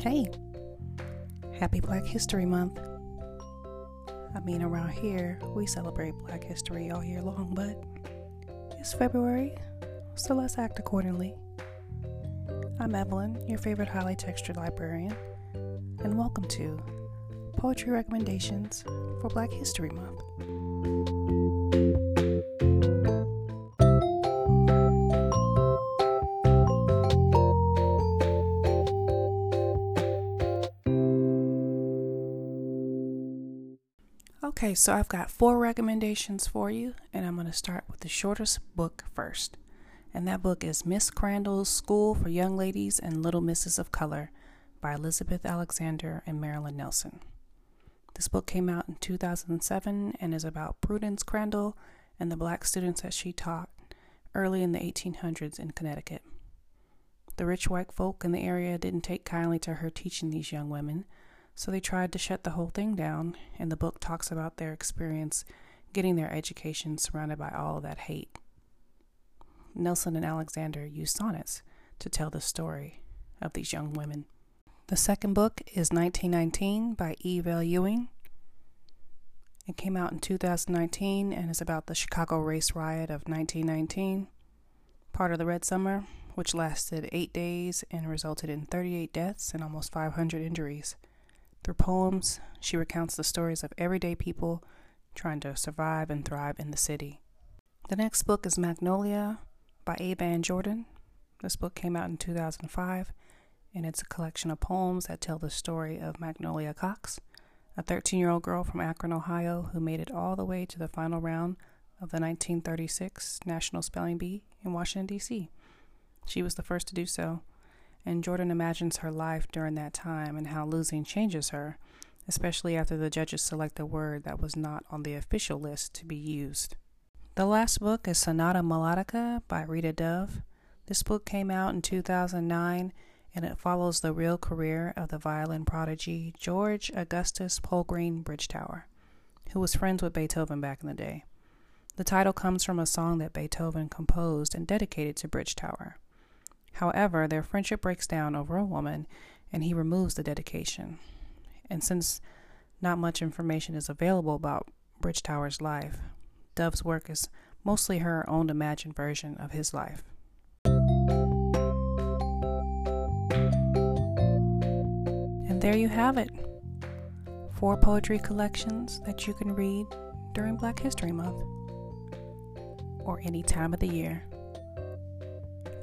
Hey, happy Black History Month. I mean, around here, we celebrate Black History all year long, but it's February, so let's act accordingly. I'm Evelyn, your favorite highly textured librarian, and welcome to Poetry Recommendations for Black History Month. Okay, so I've got four recommendations for you, and I'm going to start with the shortest book first. And that book is Miss Crandall's School for Young Ladies and Little Misses of Color by Elizabeth Alexander and Marilyn Nelson. This book came out in 2007 and is about Prudence Crandall and the black students that she taught early in the 1800s in Connecticut. The rich white folk in the area didn't take kindly to her teaching these young women so they tried to shut the whole thing down, and the book talks about their experience getting their education surrounded by all that hate. Nelson and Alexander used sonnets to tell the story of these young women. The second book is 1919 by Eve L. Ewing. It came out in 2019 and is about the Chicago race riot of 1919, part of the Red Summer, which lasted eight days and resulted in 38 deaths and almost 500 injuries. Through poems, she recounts the stories of everyday people trying to survive and thrive in the city. The next book is MacNolia by A. Van Jordan. This book came out in 2005, and it's a collection of poems that tell the story of MacNolia Cox, a 13 year old girl from Akron, Ohio, who made it all the way to the final round of the 1936 National Spelling Bee in Washington, D.C. She was the first to do so and Jordan imagines her life during that time and how losing changes her, especially after the judges select a word that was not on the official list to be used. The last book is Sonata Mulattica by Rita Dove. This book came out in 2009 and it follows the real career of the violin prodigy George Augustus Polgreen Bridgetower, who was friends with Beethoven back in the day. The title comes from a song that Beethoven composed and dedicated to Bridgetower. However, their friendship breaks down over a woman and he removes the dedication. And since not much information is available about Bridgetower's life, Dove's work is mostly her own imagined version of his life. And there you have it four poetry collections that you can read during Black History Month or any time of the year.